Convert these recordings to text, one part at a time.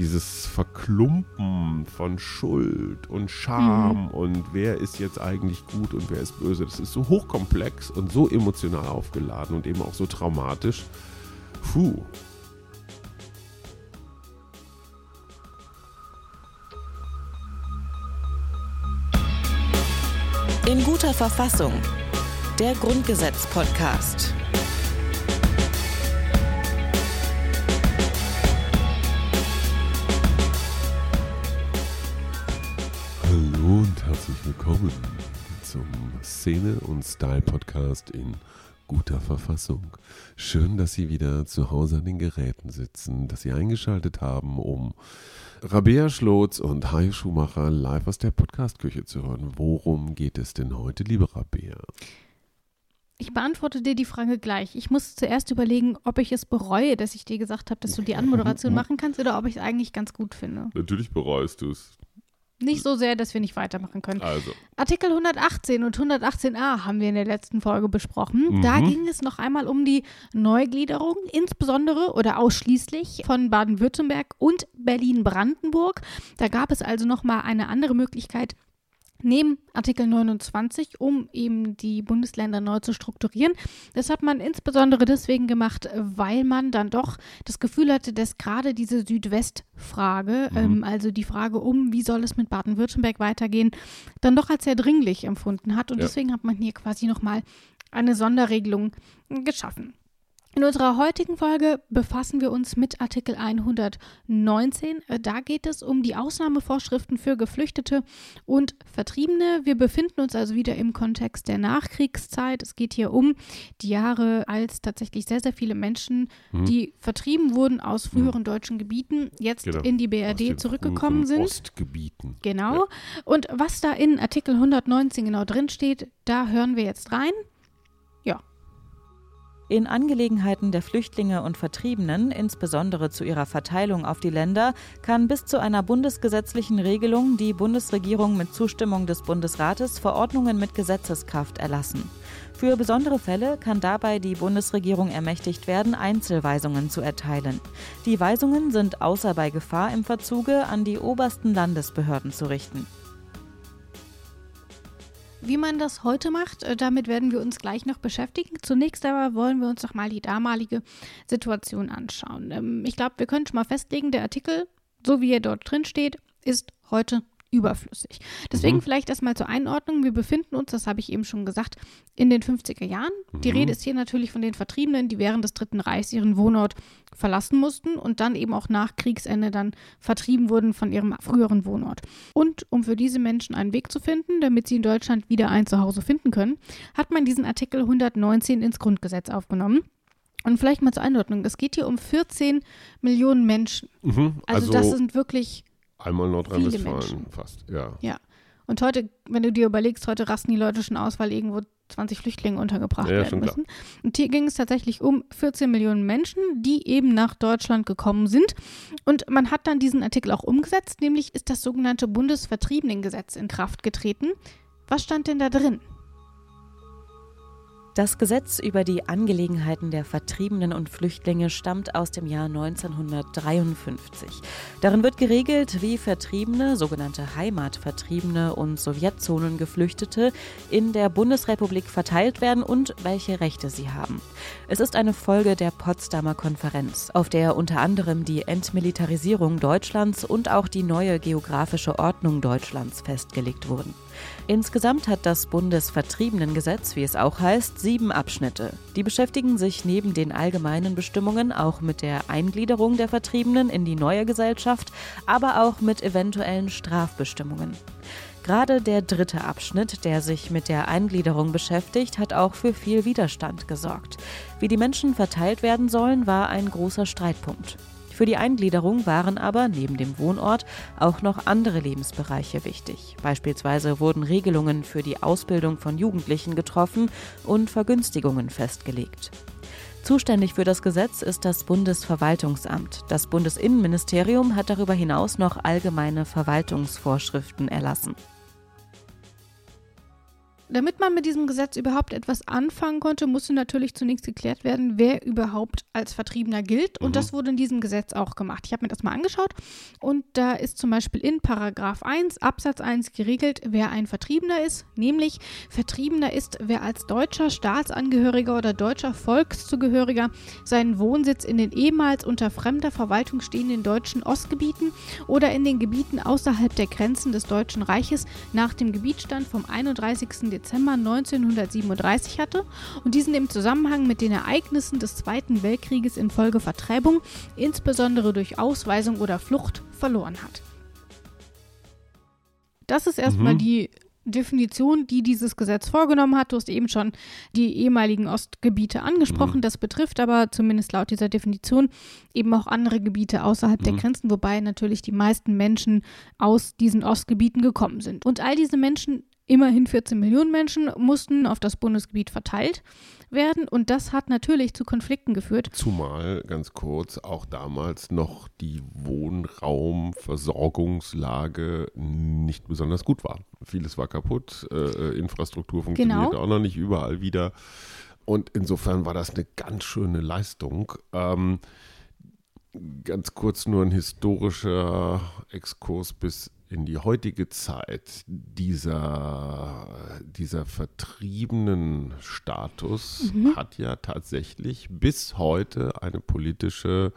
dieses Verklumpen von Schuld und Scham Mhm. und wer ist jetzt eigentlich gut und wer ist böse, das ist so hochkomplex und so emotional aufgeladen und eben auch so traumatisch. Puh. In guter Verfassung. Der Grundgesetz-Podcast. Hallo und herzlich willkommen zum Szene- und Style-Podcast in guter Verfassung. Schön, dass Sie wieder zu Hause an den Geräten sitzen, dass Sie eingeschaltet haben, um Rabea Schlotz und Hajo Schumacher live aus der Podcastküche zu hören. Worum geht es denn heute, liebe Rabea? Ich beantworte dir die Frage gleich. Ich muss zuerst überlegen, ob ich es bereue, dass ich dir gesagt habe, dass du die Anmoderation machen kannst oder ob ich es eigentlich ganz gut finde. Natürlich bereust du es. Nicht so sehr, dass wir nicht weitermachen können. Also, Artikel 118 und 118a haben wir in der letzten Folge besprochen. Mhm. Da ging es noch einmal um die Neugliederung, insbesondere oder ausschließlich von Baden-Württemberg und Berlin-Brandenburg. Da gab es also noch mal eine andere Möglichkeit neben Artikel 29, um eben die Bundesländer neu zu strukturieren. Das hat man insbesondere deswegen gemacht, weil man dann doch das Gefühl hatte, dass gerade diese Südwestfrage, Mhm. ähm, also die Frage um, wie soll es mit Baden-Württemberg weitergehen, dann doch als sehr dringlich empfunden hat. Und Ja. deswegen hat man hier quasi nochmal eine Sonderregelung geschaffen. In unserer heutigen Folge befassen wir uns mit Artikel 119. Äh, Da geht es um die Ausnahmevorschriften für Geflüchtete und Vertriebene. Wir befinden uns also wieder im Kontext der Nachkriegszeit. Es geht hier um die Jahre, als tatsächlich sehr, sehr viele Menschen, Mhm. die vertrieben wurden aus früheren deutschen Gebieten, jetzt Genau. in die BRD zurückgekommen sind. Ostgebieten. Genau. Und was da in Artikel 119 genau drin steht, da hören wir jetzt rein. In Angelegenheiten der Flüchtlinge und Vertriebenen, insbesondere zu ihrer Verteilung auf die Länder, kann bis zu einer bundesgesetzlichen Regelung die Bundesregierung mit Zustimmung des Bundesrates Verordnungen mit Gesetzeskraft erlassen. Für besondere Fälle kann dabei die Bundesregierung ermächtigt werden, Einzelweisungen zu erteilen. Die Weisungen sind außer bei Gefahr im Verzuge an die obersten Landesbehörden zu richten. Wie man das heute macht, äh, damit werden wir uns gleich noch beschäftigen. Zunächst aber wollen wir uns doch mal die damalige Situation anschauen. Ähm, Ich glaube, wir können schon mal festlegen, der Artikel, so wie er dort drin steht, ist heute überflüssig. Deswegen Mhm. vielleicht erstmal zur Einordnung. Wir befinden uns, das habe ich eben schon gesagt, in den 50er Jahren. Die Mhm. Rede ist hier natürlich von den Vertriebenen, die während des Dritten Reichs ihren Wohnort verlassen mussten und dann eben auch nach Kriegsende dann vertrieben wurden von ihrem früheren Wohnort. Und um für diese Menschen einen Weg zu finden, damit sie in Deutschland wieder ein Zuhause finden können, hat man diesen Artikel 119 ins Grundgesetz aufgenommen. Und vielleicht mal zur Einordnung. Es geht hier um 14 Millionen Menschen. Mhm. Also, das sind wirklich einmal Nordrhein-Westfalen fast, ja. Ja. Und heute, wenn du dir überlegst, heute rasten die Leute schon aus, weil irgendwo 20 Flüchtlinge untergebracht Ja, werden schon klar. müssen. Und hier ging es tatsächlich um 14 Millionen Menschen, die eben nach Deutschland gekommen sind. Und man hat dann diesen Artikel auch umgesetzt, nämlich ist das sogenannte Bundesvertriebenengesetz in Kraft getreten. Was stand denn da drin? Das Gesetz über die Angelegenheiten der Vertriebenen und Flüchtlinge stammt aus dem Jahr 1953. Darin wird geregelt, wie Vertriebene, sogenannte Heimatvertriebene und Sowjetzonengeflüchtete in der Bundesrepublik verteilt werden und welche Rechte sie haben. Es ist eine Folge der Potsdamer Konferenz, auf der unter anderem die Entmilitarisierung Deutschlands und auch die neue geografische Ordnung Deutschlands festgelegt wurden. Insgesamt hat das Bundesvertriebenengesetz, wie es auch heißt, sieben Abschnitte. Die beschäftigen sich neben den allgemeinen Bestimmungen auch mit der Eingliederung der Vertriebenen in die neue Gesellschaft, aber auch mit eventuellen Strafbestimmungen. Gerade der dritte Abschnitt, der sich mit der Eingliederung beschäftigt, hat auch für viel Widerstand gesorgt. Wie die Menschen verteilt werden sollen, war ein großer Streitpunkt. Für die Eingliederung waren aber neben dem Wohnort auch noch andere Lebensbereiche wichtig. Beispielsweise wurden Regelungen für die Ausbildung von Jugendlichen getroffen und Vergünstigungen festgelegt. Zuständig für das Gesetz ist das Bundesverwaltungsamt. Das Bundesinnenministerium hat darüber hinaus noch allgemeine Verwaltungsvorschriften erlassen. Damit man mit diesem Gesetz überhaupt etwas anfangen konnte, musste natürlich zunächst geklärt werden, wer überhaupt als Vertriebener gilt. Und Mhm. das wurde in diesem Gesetz auch gemacht. Ich habe mir das mal angeschaut und da ist zum Beispiel in Paragraph 1 Absatz 1 geregelt, wer ein Vertriebener ist. Nämlich Vertriebener ist, wer als deutscher Staatsangehöriger oder deutscher Volkszugehöriger seinen Wohnsitz in den ehemals unter fremder Verwaltung stehenden deutschen Ostgebieten oder in den Gebieten außerhalb der Grenzen des Deutschen Reiches nach dem Gebietsstand vom 31. Dezember 1937 hatte und diesen im Zusammenhang mit den Ereignissen des Zweiten Weltkrieges infolge Vertreibung, insbesondere durch Ausweisung oder Flucht, verloren hat. Das ist erstmal Mhm. die Definition, die dieses Gesetz vorgenommen hat. Du hast eben schon die ehemaligen Ostgebiete angesprochen. Mhm. Das betrifft aber zumindest laut dieser Definition eben auch andere Gebiete außerhalb der Mhm. Grenzen, wobei natürlich die meisten Menschen aus diesen Ostgebieten gekommen sind. Und all diese Menschen, immerhin 14 Millionen Menschen, mussten auf das Bundesgebiet verteilt werden. Und das hat natürlich zu Konflikten geführt. Zumal ganz kurz auch damals noch die Wohnraumversorgungslage nicht besonders gut war. Vieles war kaputt, äh, Infrastruktur funktionierte Genau. auch noch nicht überall wieder. Und insofern war das eine ganz schöne Leistung. Ähm, ganz kurz nur ein historischer Exkurs bis in die heutige Zeit. Dieser, dieser vertriebenen Status Mhm. hat ja tatsächlich bis heute eine politische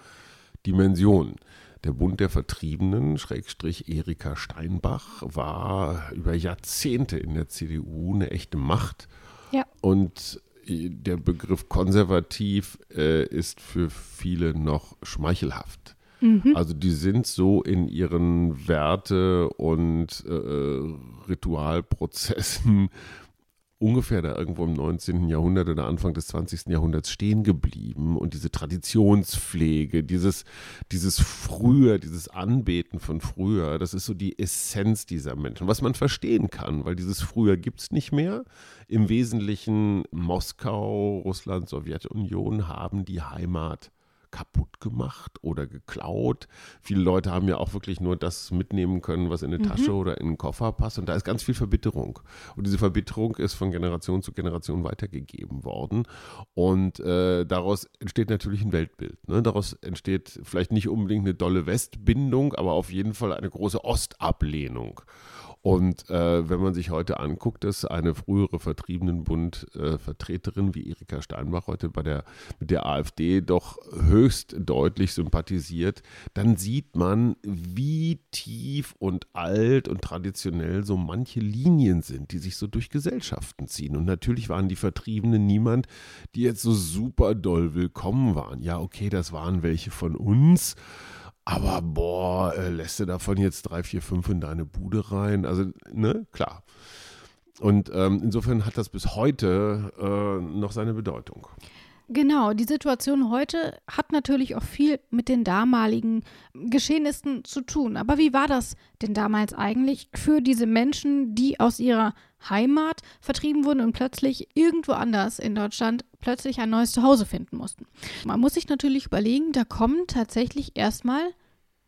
Dimension. Der Bund der Vertriebenen, Schrägstrich Erika Steinbach, war über Jahrzehnte in der CDU eine echte Macht. Ja. Und äh, der Begriff konservativ äh, ist für viele noch schmeichelhaft. Mhm. Also die sind so in ihren Werte- und äh, Ritualprozessen ungefähr da irgendwo im 19. Jahrhundert oder Anfang des 20. Jahrhunderts stehen geblieben und diese Traditionspflege, dieses, dieses Früher, dieses Anbeten von früher, das ist so die Essenz dieser Menschen, was man verstehen kann, weil dieses Früher gibt es nicht mehr. Im Wesentlichen Moskau, Russland, Sowjetunion haben die Heimat kaputt gemacht oder geklaut. Viele Leute haben ja auch wirklich nur das mitnehmen können, was in eine Tasche oder in einen Koffer passt. Und da ist ganz viel Verbitterung. Und diese Verbitterung ist von Generation zu Generation weitergegeben worden. Und äh, daraus entsteht natürlich ein Weltbild. Ne? Daraus entsteht vielleicht nicht unbedingt eine dolle Westbindung, aber auf jeden Fall eine große Ostablehnung. Und äh, wenn man sich heute anguckt, dass eine frühere Vertriebenenbund-Vertreterin wie Erika Steinbach heute bei der, mit der AfD doch höchst deutlich sympathisiert, dann sieht man, wie tief und alt und traditionell so manche Linien sind, die sich so durch Gesellschaften ziehen. Und natürlich waren die Vertriebenen niemand, die jetzt so super doll willkommen waren. Ja, okay, das waren welche von uns. Aber boah, äh, lässt du davon jetzt drei, vier, fünf in deine Bude rein? Also, ne, klar. Und ähm, insofern hat das bis heute äh, noch seine Bedeutung. Genau, die Situation heute hat natürlich auch viel mit den damaligen Geschehnissen zu tun. Aber wie war das denn damals eigentlich für diese Menschen, die aus ihrer Heimat vertrieben wurden und plötzlich irgendwo anders in Deutschland plötzlich ein neues Zuhause finden mussten? Man muss sich natürlich überlegen, da kommen tatsächlich erstmal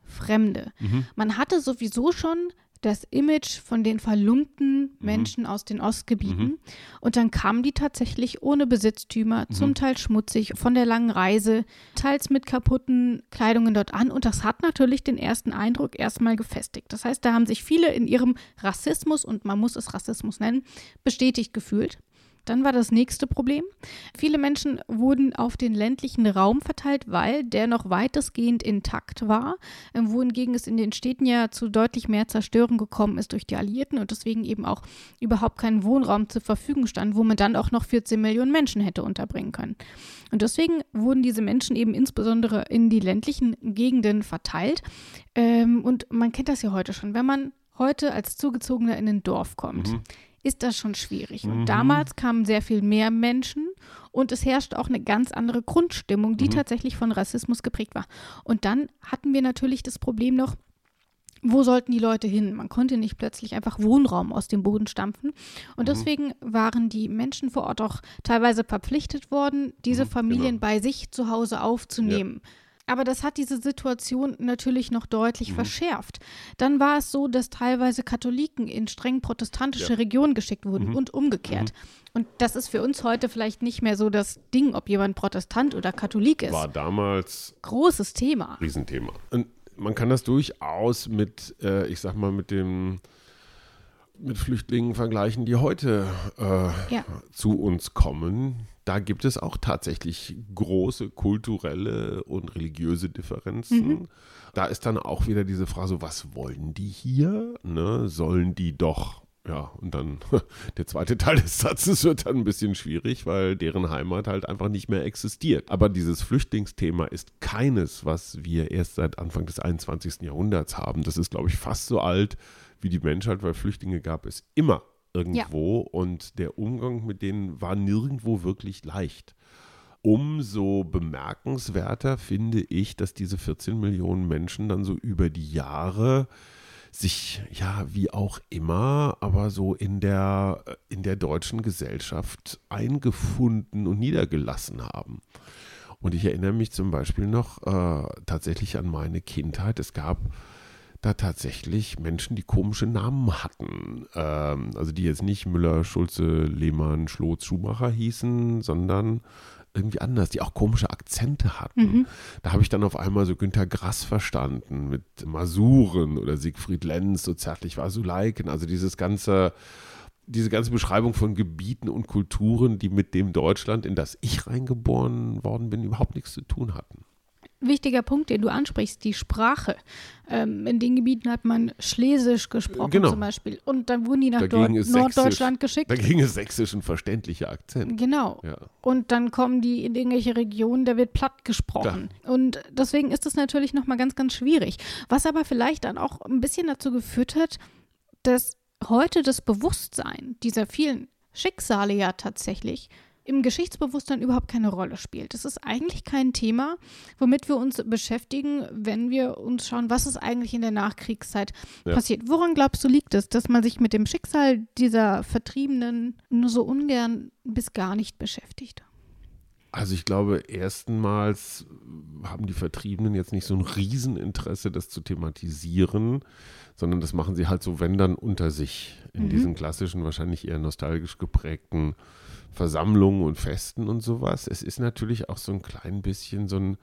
Fremde. Man hatte sowieso schon das Image von den verlumpten Menschen aus den Ostgebieten. Und dann kamen die tatsächlich ohne Besitztümer, zum Teil schmutzig, von der langen Reise, teils mit kaputten Kleidungen dort an. Und das hat natürlich den ersten Eindruck erstmal gefestigt. Das heißt, da haben sich viele in ihrem Rassismus, und man muss es Rassismus nennen, bestätigt gefühlt. Dann war das nächste Problem. Viele Menschen wurden auf den ländlichen Raum verteilt, weil der noch weitestgehend intakt war, äh, wohingegen es in den Städten ja zu deutlich mehr Zerstörung gekommen ist durch die Alliierten und deswegen eben auch überhaupt kein Wohnraum zur Verfügung stand, wo man dann auch noch 14 Millionen Menschen hätte unterbringen können. Und deswegen wurden diese Menschen eben insbesondere in die ländlichen Gegenden verteilt. Ähm, und man kennt das ja heute schon. Wenn man heute als Zugezogener in ein Dorf kommt, Mhm. Ist das schon schwierig. Und damals kamen sehr viel mehr Menschen und es herrscht auch eine ganz andere Grundstimmung, die tatsächlich von Rassismus geprägt war. Und dann hatten wir natürlich das Problem noch, wo sollten die Leute hin? Man konnte nicht plötzlich einfach Wohnraum aus dem Boden stampfen. Und deswegen waren die Menschen vor Ort auch teilweise verpflichtet worden, diese Mhm, Familien genau. bei sich zu Hause aufzunehmen. Aber das hat diese Situation natürlich noch deutlich Mhm. verschärft. Dann war es so, dass teilweise Katholiken in streng protestantische Ja. Regionen geschickt wurden Mhm. und umgekehrt. Und das ist für uns heute vielleicht nicht mehr so das Ding, ob jemand Protestant oder Katholik ist. War damals Großes Thema. Riesenthema. Und man kann das durchaus mit, äh, ich sag mal, mit dem mit Flüchtlingen vergleichen, die heute äh, Ja. zu uns kommen. Da gibt es auch tatsächlich große kulturelle und religiöse Differenzen. Mhm. Da ist dann auch wieder diese Frage, so, was wollen die hier? Ne? Sollen die doch, ja, und dann der zweite Teil des Satzes wird dann ein bisschen schwierig, weil deren Heimat halt einfach nicht mehr existiert. Aber dieses Flüchtlingsthema ist keines, was wir erst seit Anfang des 21. Jahrhunderts haben. Das ist, glaube ich, fast so alt wie die Menschheit, weil Flüchtlinge gab es immer irgendwo und der Umgang mit denen war nirgendwo wirklich leicht. Umso bemerkenswerter finde ich, dass diese 14 Millionen Menschen dann so über die Jahre sich, ja, wie auch immer, aber so in der, in der deutschen Gesellschaft eingefunden und niedergelassen haben. Und ich erinnere mich zum Beispiel noch äh, tatsächlich an meine Kindheit. Es gab da tatsächlich Menschen, die komische Namen hatten. Ähm, also die jetzt nicht Müller, Schulze, Lehmann, Schlotz, Schumacher hießen, sondern irgendwie anders, die auch komische Akzente hatten. Mhm. Da habe ich dann auf einmal so Günter Grass verstanden mit Masuren oder Siegfried Lenz, so zärtlich war Suleiken. Also dieses ganze, diese ganze Beschreibung von Gebieten und Kulturen, die mit dem Deutschland, in das ich reingeboren worden bin, überhaupt nichts zu tun hatten. Wichtiger Punkt, den du ansprichst, die Sprache. Ähm, in den Gebieten hat man Schlesisch gesprochen Genau. zum Beispiel. Und dann wurden die nach ist Norddeutschland geschickt. Dagegen ist sächsisch ein verständlicher Akzent. Genau. Ja. Und dann kommen die in irgendwelche Regionen, da wird platt gesprochen. Und deswegen ist es natürlich nochmal ganz, ganz schwierig. Was aber vielleicht dann auch ein bisschen dazu geführt hat, dass heute das Bewusstsein dieser vielen Schicksale ja tatsächlich im Geschichtsbewusstsein überhaupt keine Rolle spielt. Das ist eigentlich kein Thema, womit wir uns beschäftigen, wenn wir uns schauen, was ist eigentlich in der Nachkriegszeit Ja. passiert. Woran glaubst du liegt es, dass man sich mit dem Schicksal dieser Vertriebenen nur so ungern bis gar nicht beschäftigt? Also ich glaube, erstmals haben die Vertriebenen jetzt nicht so ein Rieseninteresse, das zu thematisieren, sondern das machen sie halt so, wenn dann unter sich, in Mhm. diesen klassischen, wahrscheinlich eher nostalgisch geprägten Versammlungen und Festen und sowas. Es ist natürlich auch so ein klein bisschen so ein,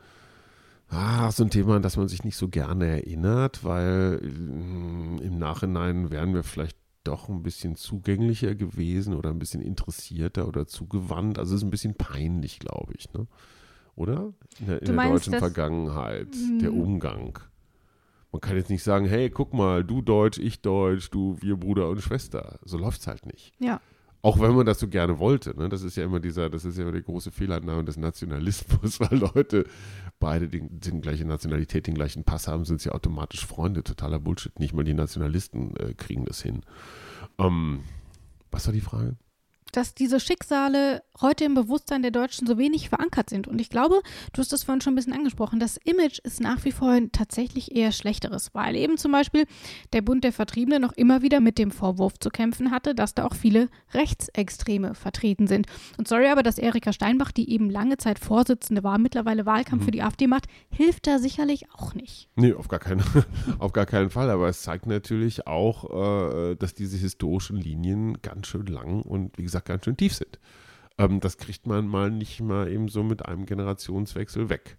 ah, so ein Thema, an das man sich nicht so gerne erinnert, weil mm, im Nachhinein wären wir vielleicht doch ein bisschen zugänglicher gewesen oder ein bisschen interessierter oder zugewandt. Also es ist ein bisschen peinlich, glaube ich, ne? Oder? In der, in der meinst, deutschen Vergangenheit, der Hm. Umgang. Man kann jetzt nicht sagen, hey, guck mal, du Deutsch, ich Deutsch, du, wir Bruder und Schwester. So läuft's halt nicht. Ja. Auch wenn man das so gerne wollte. Ne? Das ist ja immer dieser, das ist ja immer der große Fehlannahme des Nationalismus, weil Leute beide den, den gleiche Nationalität, den gleichen Pass haben, sind sie automatisch Freunde. Totaler Bullshit. Nicht mal die Nationalisten äh, kriegen das hin. Ähm, was war die Frage? Dass diese Schicksale heute im Bewusstsein der Deutschen so wenig verankert sind. Und ich glaube, du hast das vorhin schon ein bisschen angesprochen, das Image ist nach wie vor tatsächlich eher schlechteres, weil eben zum Beispiel der Bund der Vertriebenen noch immer wieder mit dem Vorwurf zu kämpfen hatte, dass da auch viele Rechtsextreme vertreten sind. Und sorry aber, dass Erika Steinbach, die eben lange Zeit Vorsitzende war, mittlerweile Wahlkampf Mhm. für die AfD macht, hilft da sicherlich auch nicht. Nee, auf gar keinen, auf gar keinen Fall. Aber es zeigt natürlich auch, äh, dass diese historischen Linien ganz schön lang und wie gesagt ganz schön tief sind. Ähm, das kriegt man mal nicht mal eben so mit einem Generationswechsel weg.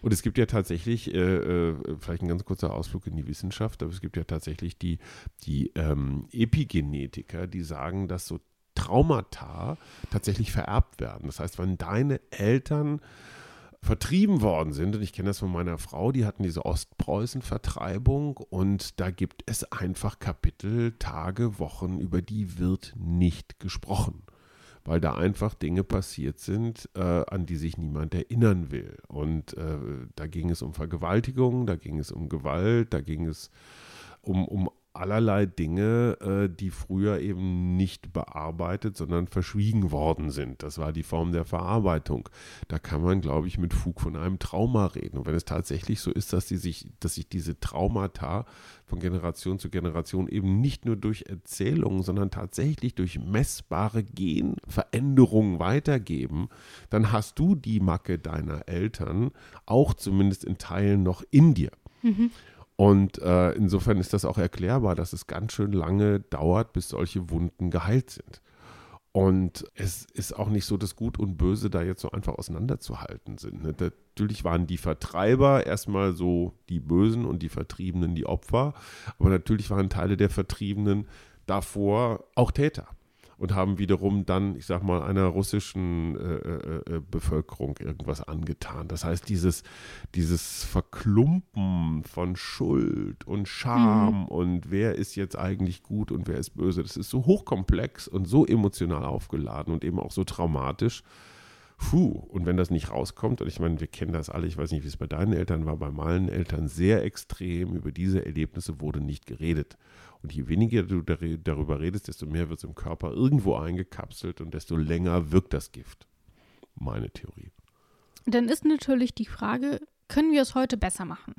Und es gibt ja tatsächlich, äh, äh, vielleicht ein ganz kurzer Ausflug in die Wissenschaft, aber es gibt ja tatsächlich die, die ähm, Epigenetiker, die sagen, dass so Traumata tatsächlich vererbt werden. Das heißt, wenn deine Eltern vertrieben worden sind. Und ich kenne das von meiner Frau, die hatten diese Ostpreußen-Vertreibung und da gibt es einfach Kapitel, Tage, Wochen, über die wird nicht gesprochen. Weil da einfach Dinge passiert sind, äh, an die sich niemand erinnern will. Und äh, da ging es um Vergewaltigung, da ging es um Gewalt, da ging es um, um allerlei Dinge, äh, die früher eben nicht bearbeitet, sondern verschwiegen worden sind. Das war die Form der Verarbeitung. Da kann man, glaube ich, mit Fug von einem Trauma reden. Und wenn es tatsächlich so ist, dass, die sich, dass sich diese Traumata von Generation zu Generation eben nicht nur durch Erzählungen, sondern tatsächlich durch messbare Genveränderungen weitergeben, dann hast du die Macke deiner Eltern auch zumindest in Teilen noch in dir. Mhm. Und äh, insofern ist das auch erklärbar, dass es ganz schön lange dauert, bis solche Wunden geheilt sind. Und es ist auch nicht so, dass Gut und Böse da jetzt so einfach auseinanderzuhalten sind. Ne? Natürlich waren die Vertreiber erstmal so die Bösen und die Vertriebenen die Opfer, aber natürlich waren Teile der Vertriebenen davor auch Täter und haben wiederum dann, ich sag mal, einer russischen äh, äh, äh, Bevölkerung irgendwas angetan. Das heißt, dieses, dieses Verklumpen von Schuld und Scham mhm. und wer ist jetzt eigentlich gut und wer ist böse, das ist so hochkomplex und so emotional aufgeladen und eben auch so traumatisch. Puh, und wenn das nicht rauskommt, und ich meine, wir kennen das alle, ich weiß nicht, wie es bei deinen Eltern war, bei meinen Eltern sehr extrem, über diese Erlebnisse wurde nicht geredet. Und je weniger du darüber redest, desto mehr wird es im Körper irgendwo eingekapselt und desto länger wirkt das Gift. Meine Theorie. Dann ist natürlich die Frage, können wir es heute besser machen?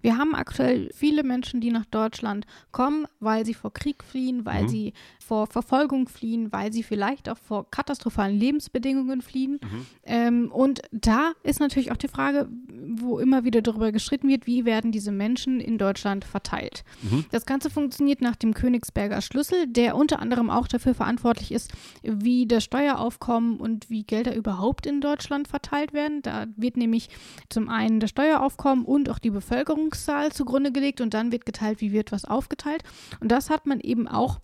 Wir haben aktuell viele Menschen, die nach Deutschland kommen, weil sie vor Krieg fliehen, weil mhm. sie vor Verfolgung fliehen, weil sie vielleicht auch vor katastrophalen Lebensbedingungen fliehen. Mhm. Ähm, und da ist natürlich auch die Frage, wo immer wieder darüber gestritten wird, wie werden diese Menschen in Deutschland verteilt. Mhm. Das Ganze funktioniert nach dem Königsberger Schlüssel, der unter anderem auch dafür verantwortlich ist, wie das Steueraufkommen und wie Gelder überhaupt in Deutschland verteilt werden. Da wird nämlich zum einen das Steueraufkommen und auch die Bevölkerungszahl zugrunde gelegt und dann wird geteilt, wie wird was aufgeteilt. Und das hat man eben auch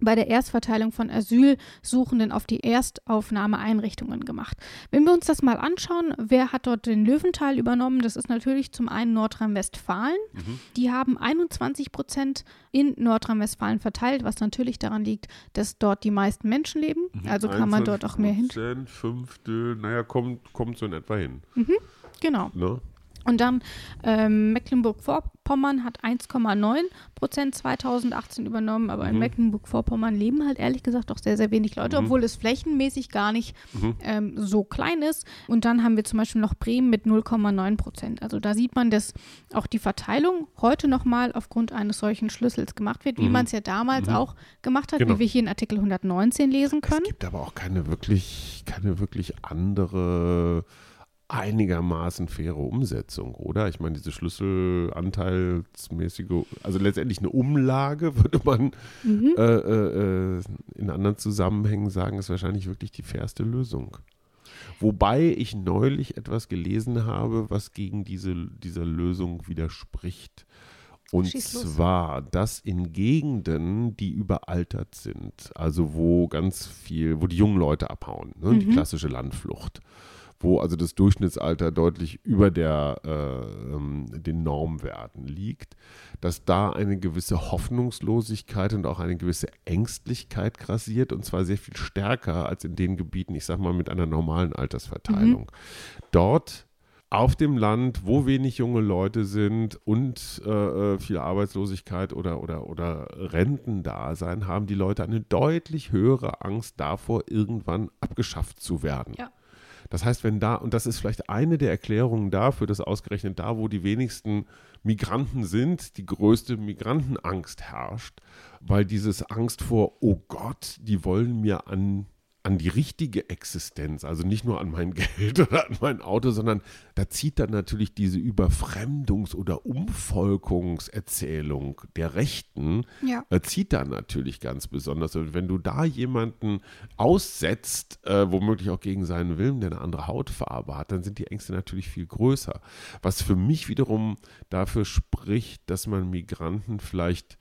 bei der Erstverteilung von Asylsuchenden auf die Erstaufnahmeeinrichtungen gemacht. Wenn wir uns das mal anschauen, wer hat dort den Löwenthal übernommen? Das ist natürlich zum einen Nordrhein-Westfalen. Mhm. Die haben 21 Prozent in Nordrhein-Westfalen verteilt, was natürlich daran liegt, dass dort die meisten Menschen leben. Mhm. Also kann man dort auch mehr hin. Fünftel, naja, kommt, kommt so in etwa hin. Mhm. Genau. Ne? Und dann ähm, Mecklenburg-Vorpommern hat 1,9 Prozent 2018 übernommen, aber mhm. in Mecklenburg-Vorpommern leben halt ehrlich gesagt doch sehr, sehr wenig Leute, mhm. obwohl es flächenmäßig gar nicht mhm. ähm, so klein ist. Und dann haben wir zum Beispiel noch Bremen mit 0,9 Prozent. Also da sieht man, dass auch die Verteilung heute nochmal aufgrund eines solchen Schlüssels gemacht wird, wie mhm. man es ja damals mhm. auch gemacht hat, genau. wie wir hier in Artikel 119 lesen können. Es gibt aber auch keine wirklich, keine wirklich andere einigermaßen faire Umsetzung, oder? Ich meine, diese Schlüsselanteilsmäßige, also letztendlich eine Umlage, würde man mhm. äh, äh, äh, in anderen Zusammenhängen sagen, ist wahrscheinlich wirklich die fairste Lösung. Wobei ich neulich etwas gelesen habe, was gegen diese, dieser Lösung widerspricht. Und zwar, dass in Gegenden, die überaltert sind, also wo ganz viel, wo die jungen Leute abhauen, ne, mhm. die klassische Landflucht, wo also das Durchschnittsalter deutlich über der, äh, ähm, den Normwerten liegt, dass da eine gewisse Hoffnungslosigkeit und auch eine gewisse Ängstlichkeit grassiert und zwar sehr viel stärker als in den Gebieten, ich sag mal, mit einer normalen Altersverteilung. Mhm. Dort auf dem Land, wo wenig junge Leute sind und äh, äh viel Arbeitslosigkeit oder, oder, oder Rentendasein, haben die Leute eine deutlich höhere Angst davor, irgendwann abgeschafft zu werden. Ja. Das heißt, wenn da, und das ist vielleicht eine der Erklärungen dafür, dass ausgerechnet da, wo die wenigsten Migranten sind, die größte Migrantenangst herrscht, weil dieses Angst vor, oh Gott, die wollen mir an an die richtige Existenz, also nicht nur an mein Geld oder an mein Auto, sondern da zieht dann natürlich diese Überfremdungs- oder Umvolkungserzählung der Rechten, ja. äh, zieht dann natürlich ganz besonders. Und wenn du da jemanden aussetzt, äh, womöglich auch gegen seinen Willen, der eine andere Hautfarbe hat, dann sind die Ängste natürlich viel größer. Was für mich wiederum dafür spricht, dass man Migranten vielleicht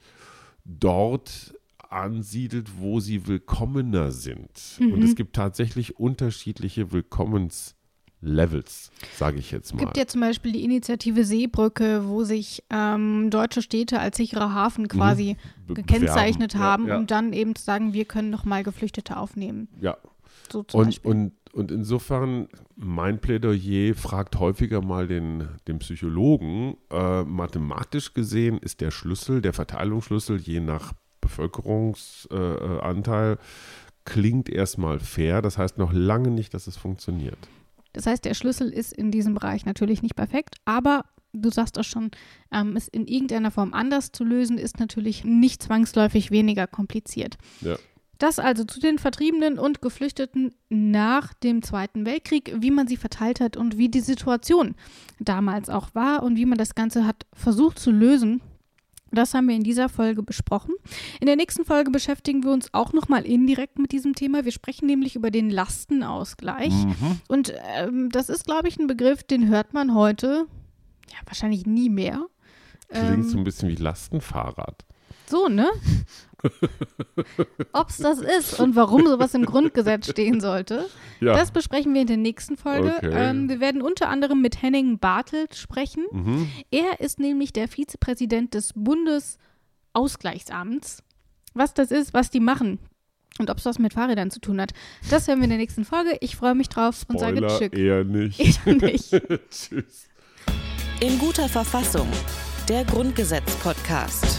dort ansiedelt, wo sie willkommener sind. Mhm. Und es gibt tatsächlich unterschiedliche Willkommenslevels, sage ich jetzt mal. Es gibt ja zum Beispiel die Initiative Seebrücke, wo sich ähm, deutsche Städte als sicherer Hafen quasi mhm. gekennzeichnet haben, ja, ja. um dann eben zu sagen, wir können noch mal Geflüchtete aufnehmen. Ja. So zum und, Beispiel. und und insofern, mein Plädoyer fragt häufiger mal den, den Psychologen. Äh, mathematisch gesehen ist der Schlüssel, der Verteilungsschlüssel, je nach Bevölkerungsanteil, äh, klingt erstmal fair. Das heißt noch lange nicht, dass es funktioniert. Das heißt, der Schlüssel ist in diesem Bereich natürlich nicht perfekt, aber du sagst auch schon, ähm, es in irgendeiner Form anders zu lösen, ist natürlich nicht zwangsläufig weniger kompliziert. Ja. Das also zu den Vertriebenen und Geflüchteten nach dem Zweiten Weltkrieg, wie man sie verteilt hat und wie die Situation damals auch war und wie man das Ganze hat versucht zu lösen. Das haben wir in dieser Folge besprochen. In der nächsten Folge beschäftigen wir uns auch nochmal indirekt mit diesem Thema. Wir sprechen nämlich über den Lastenausgleich. Mhm. Und ähm, das ist, glaube ich, ein Begriff, den hört man heute ja wahrscheinlich nie mehr. Klingt so Ähm, ein bisschen wie Lastenfahrrad. So, ne? Ob es das ist und warum sowas im Grundgesetz stehen sollte, Ja. das besprechen wir in der nächsten Folge. Okay. Ähm, wir werden unter anderem mit Henning Bartelt sprechen. mhm. Er ist nämlich der Vizepräsident des Bundesausgleichsamts. Was das ist, was die machen und ob es was mit Fahrrädern zu tun hat, das hören wir in der nächsten Folge. Ich freue mich drauf und sage Spoiler Tschüss. eher nicht. Ich nicht. Tschüss. In guter Verfassung. Der Grundgesetz-Podcast.